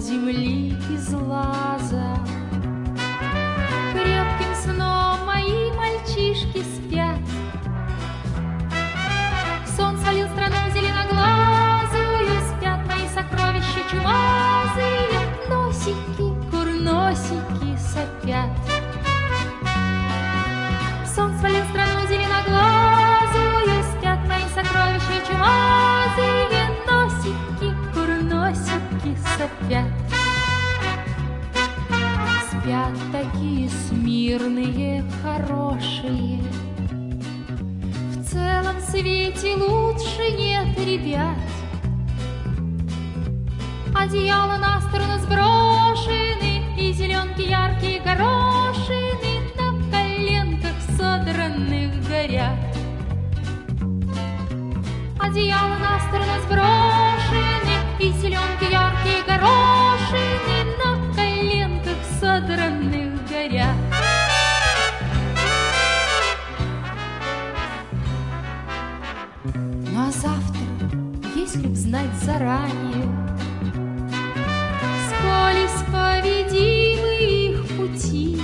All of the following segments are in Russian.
земли из лаза. Крепким сном мои мальчишки спят. Сон свалил страну зеленоглазую, спят мои сокровища чумазые, носики, курносики сопят. Сопят. Спят такие смирные, хорошие, В целом свете лучше нет ребят. Одеяло на сторону сброшены, И зеленки яркие горошины На коленках содранных горят. Одеяло на сторону сброшены, И зеленки знать заранее, Сколь исповедимы их пути,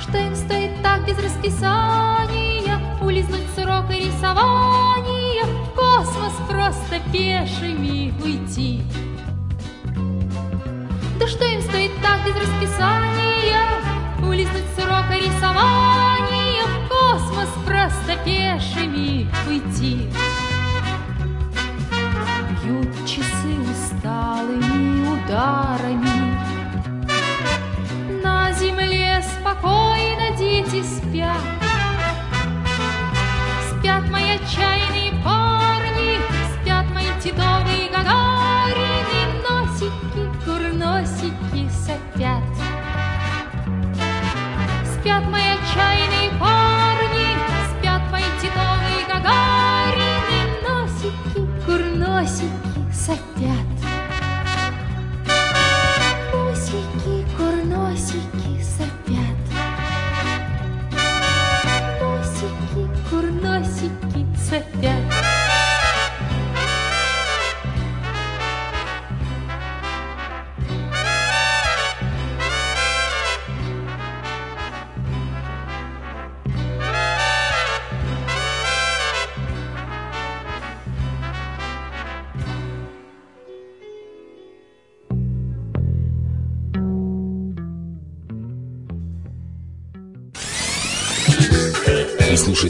Что им стоит так без расписания Улизнуть с урока рисования В космос просто пешими уйти. Да что им стоит так без расписания Улизнуть с урока рисования В космос просто пешими уйти. Ударами. На земле спокойно дети спят. Спят мои отчаянные парни, Спят мои титовые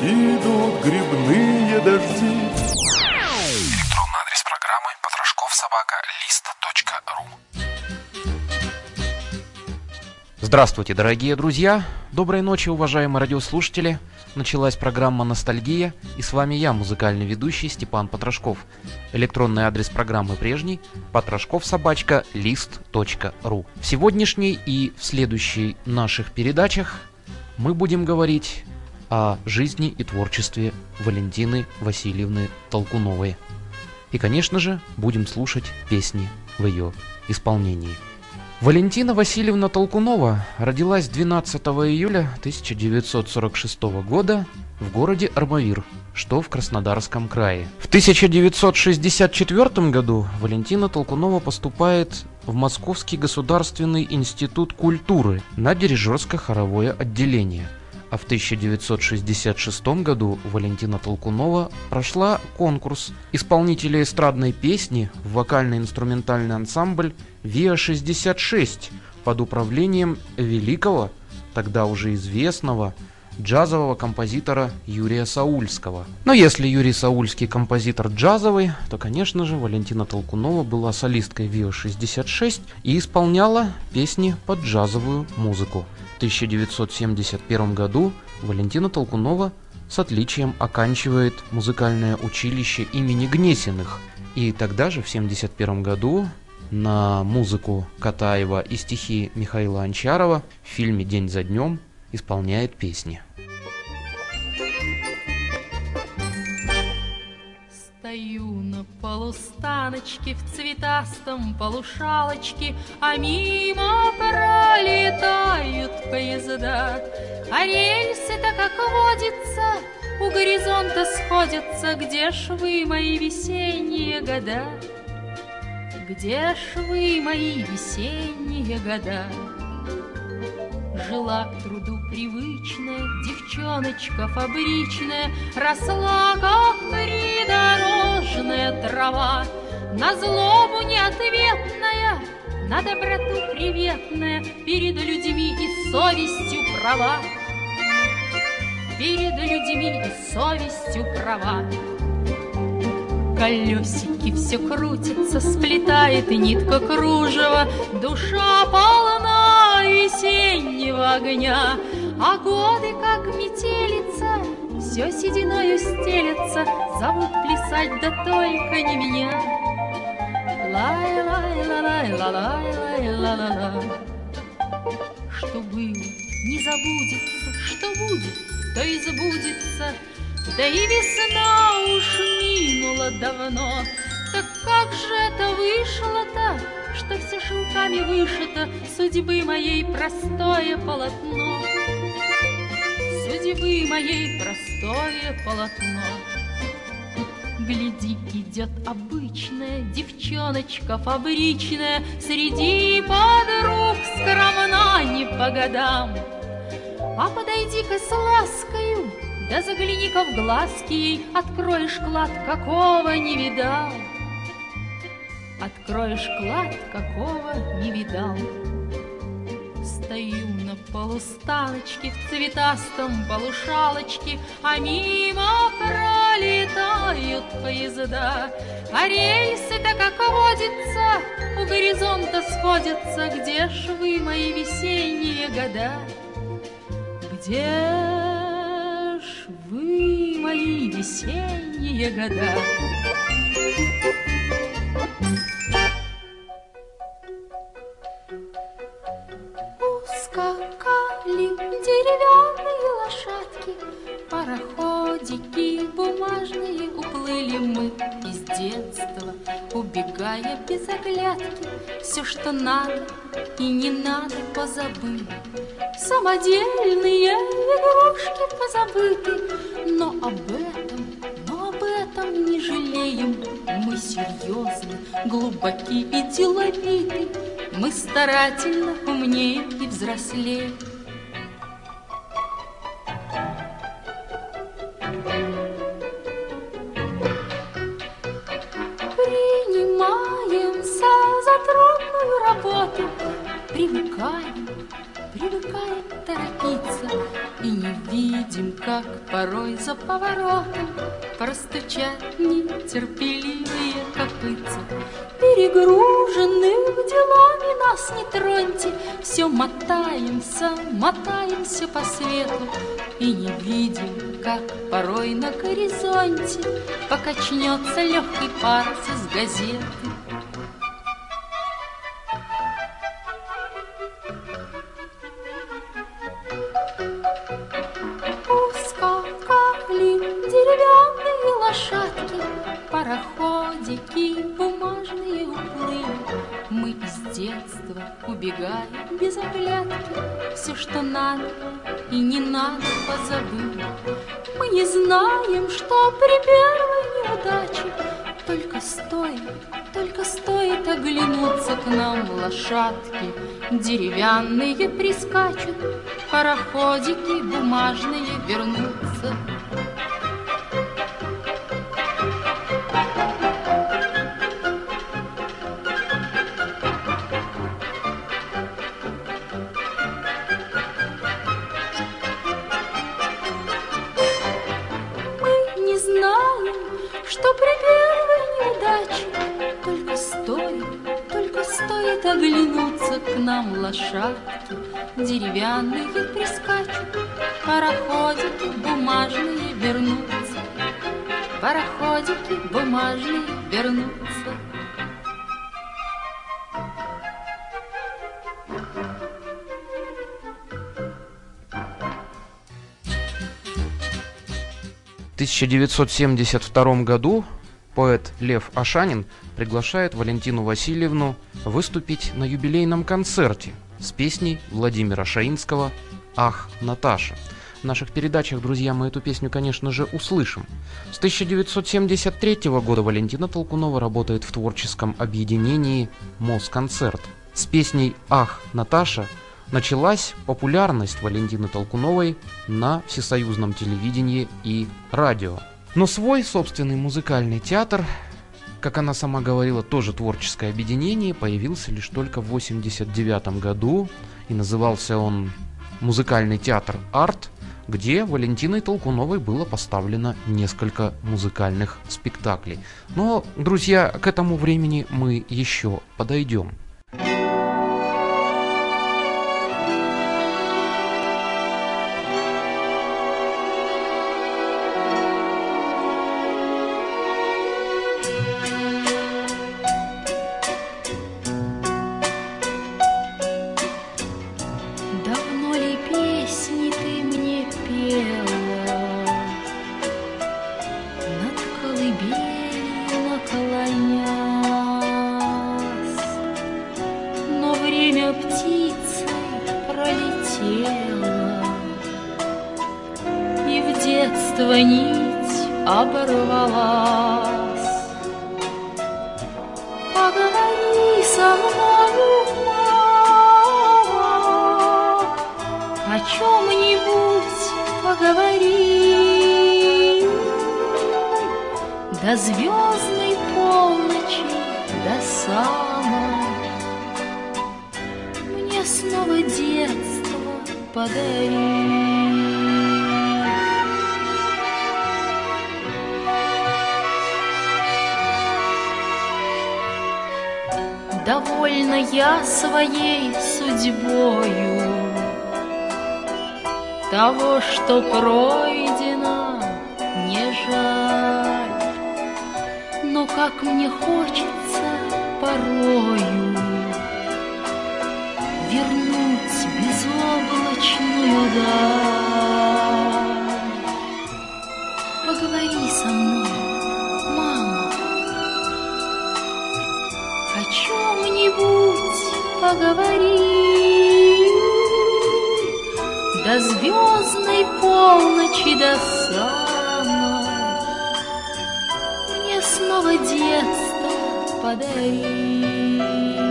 идут грибные дожди. Электронный адрес программы потрошковсобака.лист.ру Здравствуйте, дорогие друзья! Доброй ночи, уважаемые радиослушатели! Началась программа «Ностальгия» и с вами я, музыкальный ведущий Степан Потрошков. Электронный адрес программы прежний – потрошковсобачка.лист.ру В сегодняшней и в следующей наших передачах мы будем говорить о жизни и творчестве Валентины Васильевны Толкуновой. И, конечно же, будем слушать песни в ее исполнении. Валентина Васильевна Толкунова родилась 12 июля 1946 года в городе Армавир, что в Краснодарском крае. В 1964 году Валентина Толкунова поступает в Московский государственный институт культуры на дирижерско-хоровое отделение. А в 1966 году Валентина Толкунова прошла конкурс исполнителя эстрадной песни в вокально-инструментальный ансамбль ВИА-66 под управлением великого, тогда уже известного, джазового композитора Юрия Саульского. Но если Юрий Саульский композитор джазовый, то, конечно же, Валентина Толкунова была солисткой ВИА-66 и исполняла песни под джазовую музыку. В 1971 году Валентина Толкунова с отличием оканчивает музыкальное училище имени Гнесиных И тогда же, в 1971 году, на музыку Катаева и стихи Михаила Анчарова в фильме «День за днем» исполняет песни. Стою на полустаночке в цветастом полушалочке, А мимо пролетают поезда. А рельсы-то, как водится, у горизонта сходятся, Где ж вы, мои весенние года? Где ж вы, мои весенние года? Жила к труду привычная девчоночка фабричная, Росла, как придорожная трава, На злобу неответная, на доброту приветная, Перед людьми и совестью права. Перед людьми и совестью права. Колесики все крутятся, сплетает нитка кружева, Душа полна весеннего огня, А годы, как метелица, все сединою стелятся, Зовут плясать, да только не меня. лай лай ла лай ла лай лай ла ла ла Что было, не забудется, что будет, то и забудется, да и весна уж минула давно. Так как же это вышло-то, что все шелками вышито Судьбы моей простое полотно? Судьбы моей простое полотно. Гляди, идет обычная девчоночка фабричная, Среди подруг скромна не по годам. А подойди-ка с ласкою, да загляни-ка в глазки ей, Откроешь клад, какого не видал. Откроешь клад, какого не видал. Стою на полустаночке В цветастом полушалочке, А мимо пролетают поезда. А рельсы-то, как водится, У горизонта сходятся, Где ж вы, мои весенние года? Где вы, мои весенние года. Ускакали детства, Убегая без оглядки, Все, что надо и не надо, позабыли. Самодельные игрушки позабыты, Но об этом, но об этом не жалеем. Мы серьезны, глубоки и деловиты, Мы старательно умнеем и взрослеем. Привыкаем, привыкаем торопиться И не видим, как порой за поворотом Простучат нетерпеливые копытца. Перегруженных делами нас не троньте Все мотаемся, мотаемся по свету. И не видим, как порой на горизонте Покачнется легкий пар из газеты из детства убегаем без оглядки, Все, что надо и не надо, позабыли. Мы не знаем, что при первой неудаче Только стоит, только стоит оглянуться к нам лошадки, Деревянные прискачут, пароходики бумажные вернутся. Нам лошадки Деревянные прискачут, пароходики бумажные вернутся. пароходики бумажные вернутся. В 1972 году поэт Лев Ашанин приглашает Валентину Васильевну выступить на юбилейном концерте с песней Владимира Шаинского «Ах, Наташа». В наших передачах, друзья, мы эту песню, конечно же, услышим. С 1973 года Валентина Толкунова работает в творческом объединении «Москонцерт». С песней «Ах, Наташа» началась популярность Валентины Толкуновой на всесоюзном телевидении и радио. Но свой собственный музыкальный театр, как она сама говорила, тоже творческое объединение, появился лишь только в 1989 году, и назывался он «Музыкальный театр «Арт», где Валентиной Толкуновой было поставлено несколько музыкальных спектаклей. Но, друзья, к этому времени мы еще подойдем. Подари. Довольна я своей судьбою, Того, что пройдено, не жаль. Но как мне хочется порою безоблачную даль. Поговори со мной, мама, о чем-нибудь поговори. До звездной полночи, до самой Мне снова детство подари.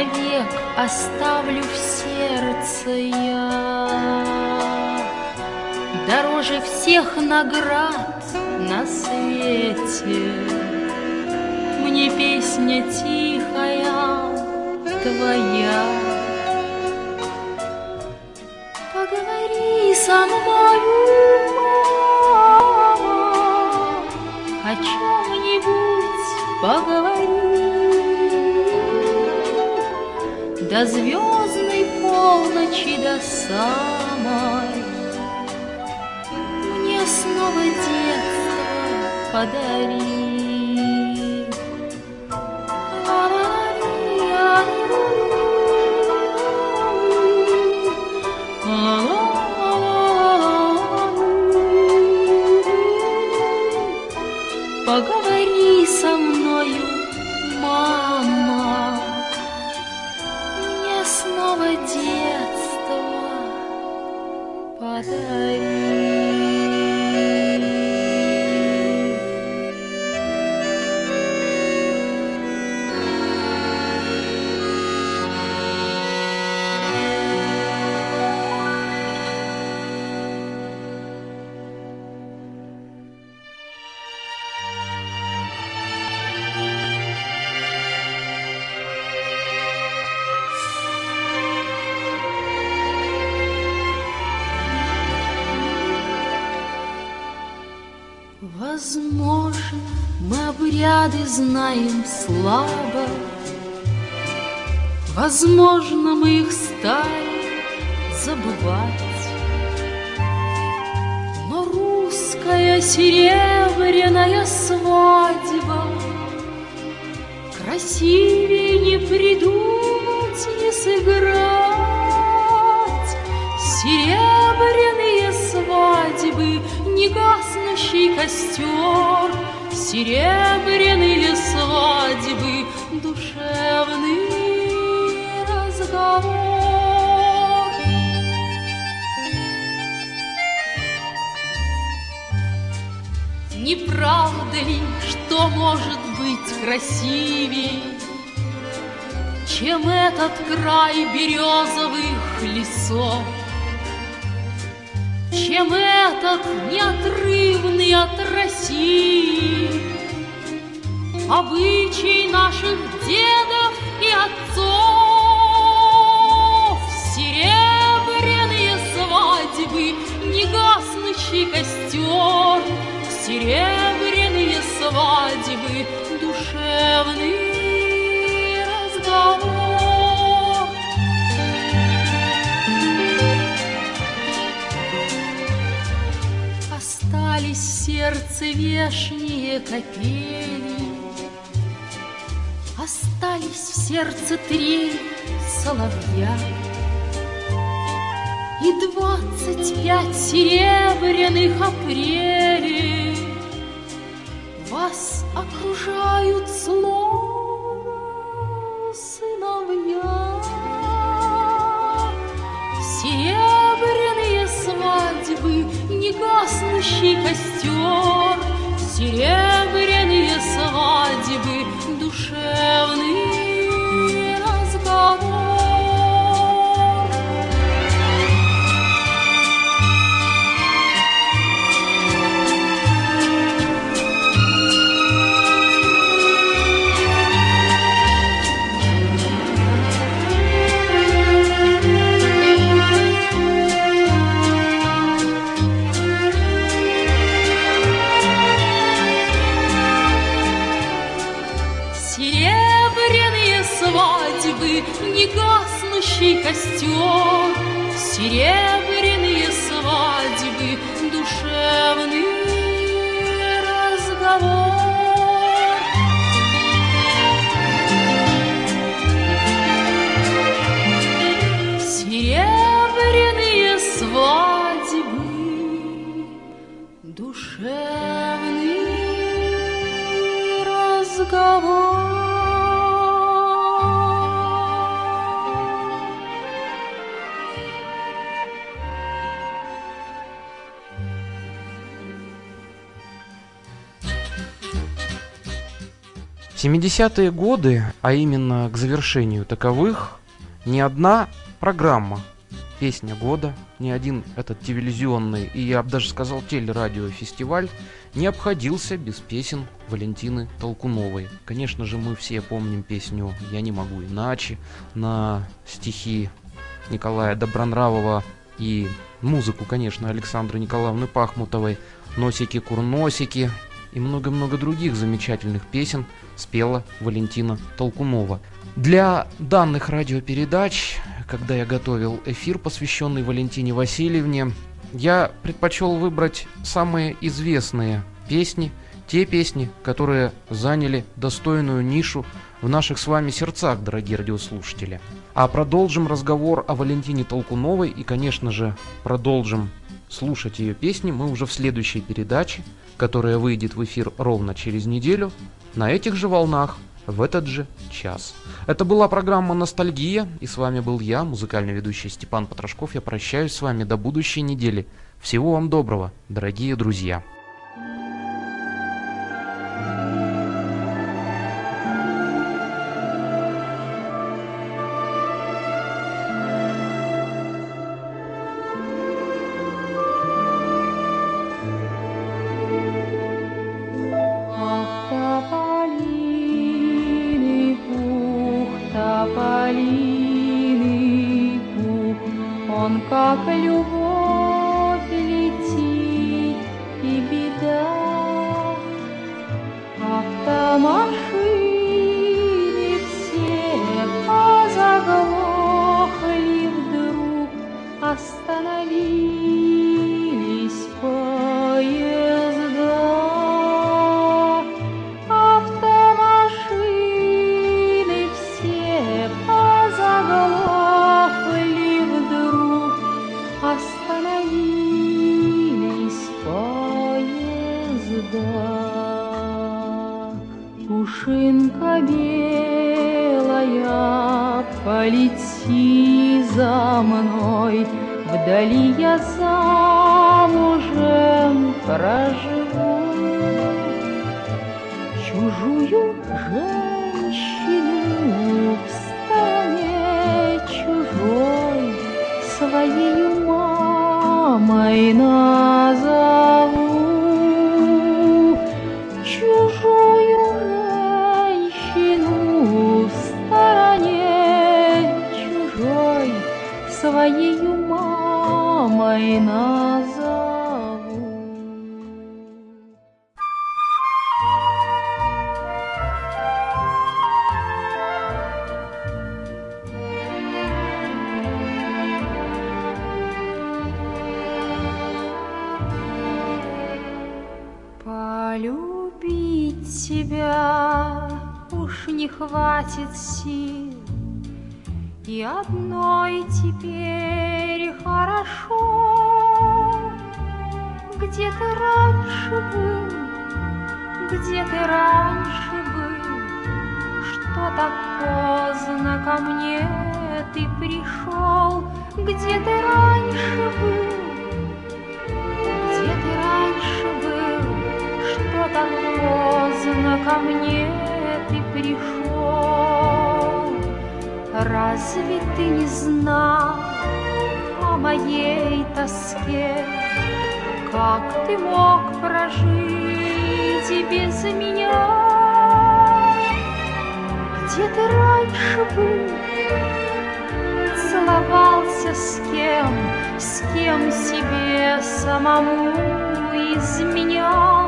Навек оставлю в сердце я. Дороже всех наград на свете. Мне песня тихая твоя. Поговори со мною, До звездной полночи, до самой Мне снова детство подари. Мы обряды знаем слабо, Возможно, мы их стали забывать. Но русская серебряная свадьба Красивее не придумать, не сыграть. Серебряные свадьбы, не гаснущий костер, Серебряные свадьбы, душевный разговор. Не правда ли, что может быть красивей, Чем этот край березовых лесов? Чем этот неотрывный от России Обычай наших дедов и отцов. Серебряные свадьбы, негаснущий костер. Серебряные свадьбы, душевный разговор. Остались сердце вешние капели Остались в сердце трель соловья. И двадцать пять серебряных апрелей Вас окружают словно сыновья. Серебряные свадьбы, негаснущий костер Серебряные свадьбы, душевный свадьбы, негаснущий костер, Серебряные свадьбы, душевный разговор. 70-е годы, а именно к завершению таковых, ни одна программа «Песня года», ни один этот телевизионный и, я бы даже сказал, телерадиофестиваль не обходился без песен Валентины Толкуновой. Конечно же, мы все помним песню «Я не могу иначе» на стихи Николая Добронравова и музыку, конечно, Александры Николаевны Пахмутовой, «Носики-курносики» и много-много других замечательных песен спела Валентина Толкунова. Для данных радиопередач, когда я готовил эфир, посвященный Валентине Васильевне, я предпочел выбрать самые известные песни, те песни, которые заняли достойную нишу в наших с вами сердцах, дорогие радиослушатели. А продолжим разговор о Валентине Толкуновой и, конечно же, продолжим слушать ее песни мы уже в следующей передаче, которая выйдет в эфир ровно через неделю на этих же волнах в этот же час. Это была программа «Ностальгия», и с вами был я, музыкальный ведущий Степан Потрошков. Я прощаюсь с вами до будущей недели. Всего вам доброго, дорогие друзья. Пух, Он как любовь полети за мной, Вдали я замужем проживу. Чужую женщину в стороне чужой Своею мамой назову. Мамой назову. Полюбить тебя уж не хватит сил, И одной теперь хорошо. Где ты раньше был, где ты раньше был, Что так поздно ко мне? Ты пришел, Где ты раньше был, где ты раньше был, что так поздно ко мне? Ты пришел? Разве ты не знал о моей тоске? Как ты мог прожить без меня? Где ты раньше был? Целовался с кем, с кем себе самому изменял?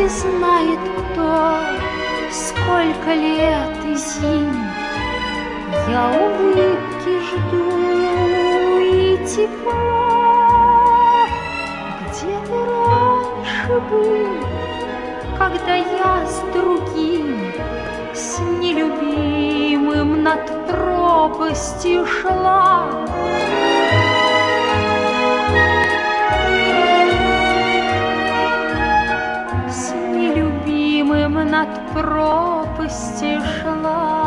Разве знает кто, сколько лет и зим Я улыбки жду и тепла? Где ты раньше был, когда я с другим, с нелюбимым над пропастью шла? Над пропастью шла.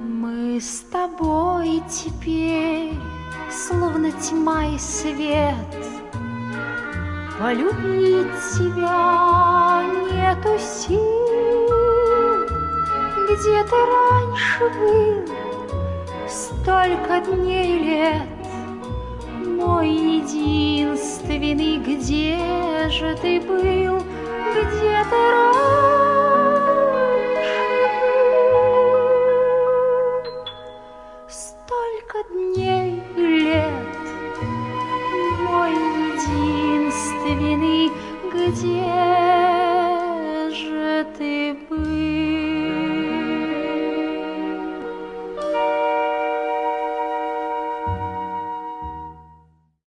Мы с тобой теперь словно тьма и свет. Полюбить тебя нету сил. Где ты раньше был? Столько дней лет. Мой единственный, где же ты был? Где ты раньше